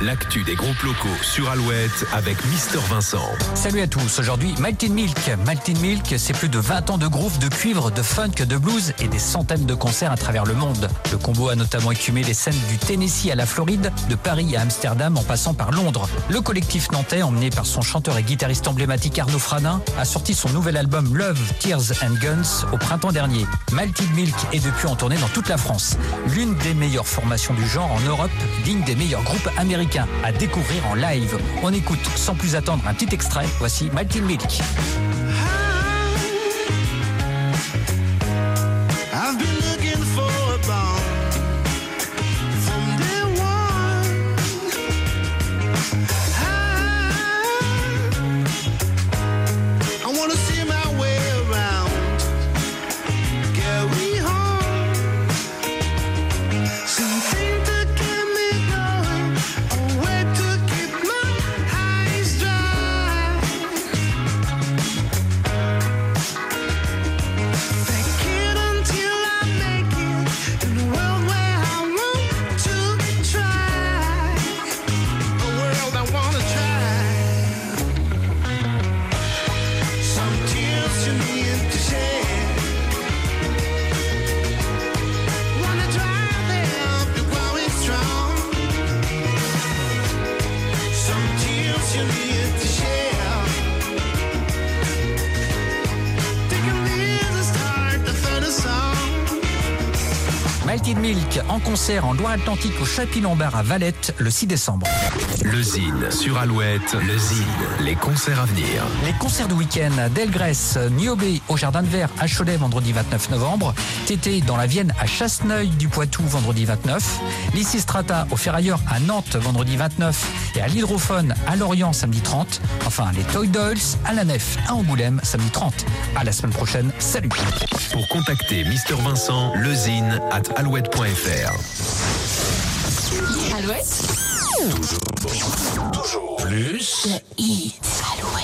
l'actu des groupes locaux sur Alouette avec Mister Vincent. Salut à tous, aujourd'hui Maltin Milk. Maltin Milk, c'est plus de 20 ans de groove, de cuivre, de funk, de blues et des centaines de concerts à travers le monde. Le combo a notamment écumé les scènes du Tennessee à la Floride, de Paris à Amsterdam en passant par Londres. Le collectif nantais, emmené par son chanteur et guitariste emblématique Arnaud Fradin, a sorti son nouvel album Love, Tears and Guns au printemps dernier. Maltin Milk est depuis en tournée dans toute la France. L'une des meilleures formations du genre en Europe, digne des meilleurs groupes américains à découvrir en live. On écoute sans plus attendre un petit extrait. Voici Maltin Milk. Maltin Milk en concert en Loire-Atlantique au Chapi-Lombard à Valette le 6 décembre. Le Zine sur Alouette, le Zine, les concerts à venir. Les concerts de week-end Delgrès, Niobé au Jardin de Verre à Cholet vendredi 29 novembre, Tété dans la Vienne à Chasseneuil du Poitou vendredi 29, Lysistrata au Ferrailleur à Nantes vendredi 29 et à l'Hydrophone à Lorient samedi 30, enfin les Toy Dolls à la Nef à Angoulême samedi 30. À la semaine prochaine, salut Pour contacter Mister Vincent, lezine at alouette.fr. Alouette Toujours plus. Le hit. Alouette.